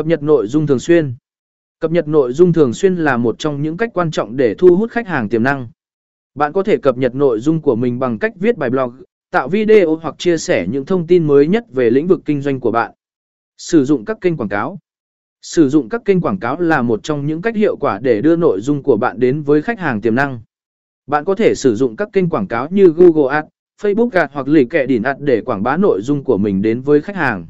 Cập nhật nội dung thường xuyên. Cập nhật nội dung thường xuyên là một trong những cách quan trọng để thu hút khách hàng tiềm năng. Bạn có thể cập nhật nội dung của mình bằng cách viết bài blog, tạo video hoặc chia sẻ những thông tin mới nhất về lĩnh vực kinh doanh của bạn. Sử dụng các kênh quảng cáo. Sử dụng các kênh quảng cáo là một trong những cách hiệu quả để đưa nội dung của bạn đến với khách hàng tiềm năng. Bạn có thể sử dụng các kênh quảng cáo như Google Ads, Facebook Ads hoặc lì kệ đỉn Ads để quảng bá nội dung của mình đến với khách hàng.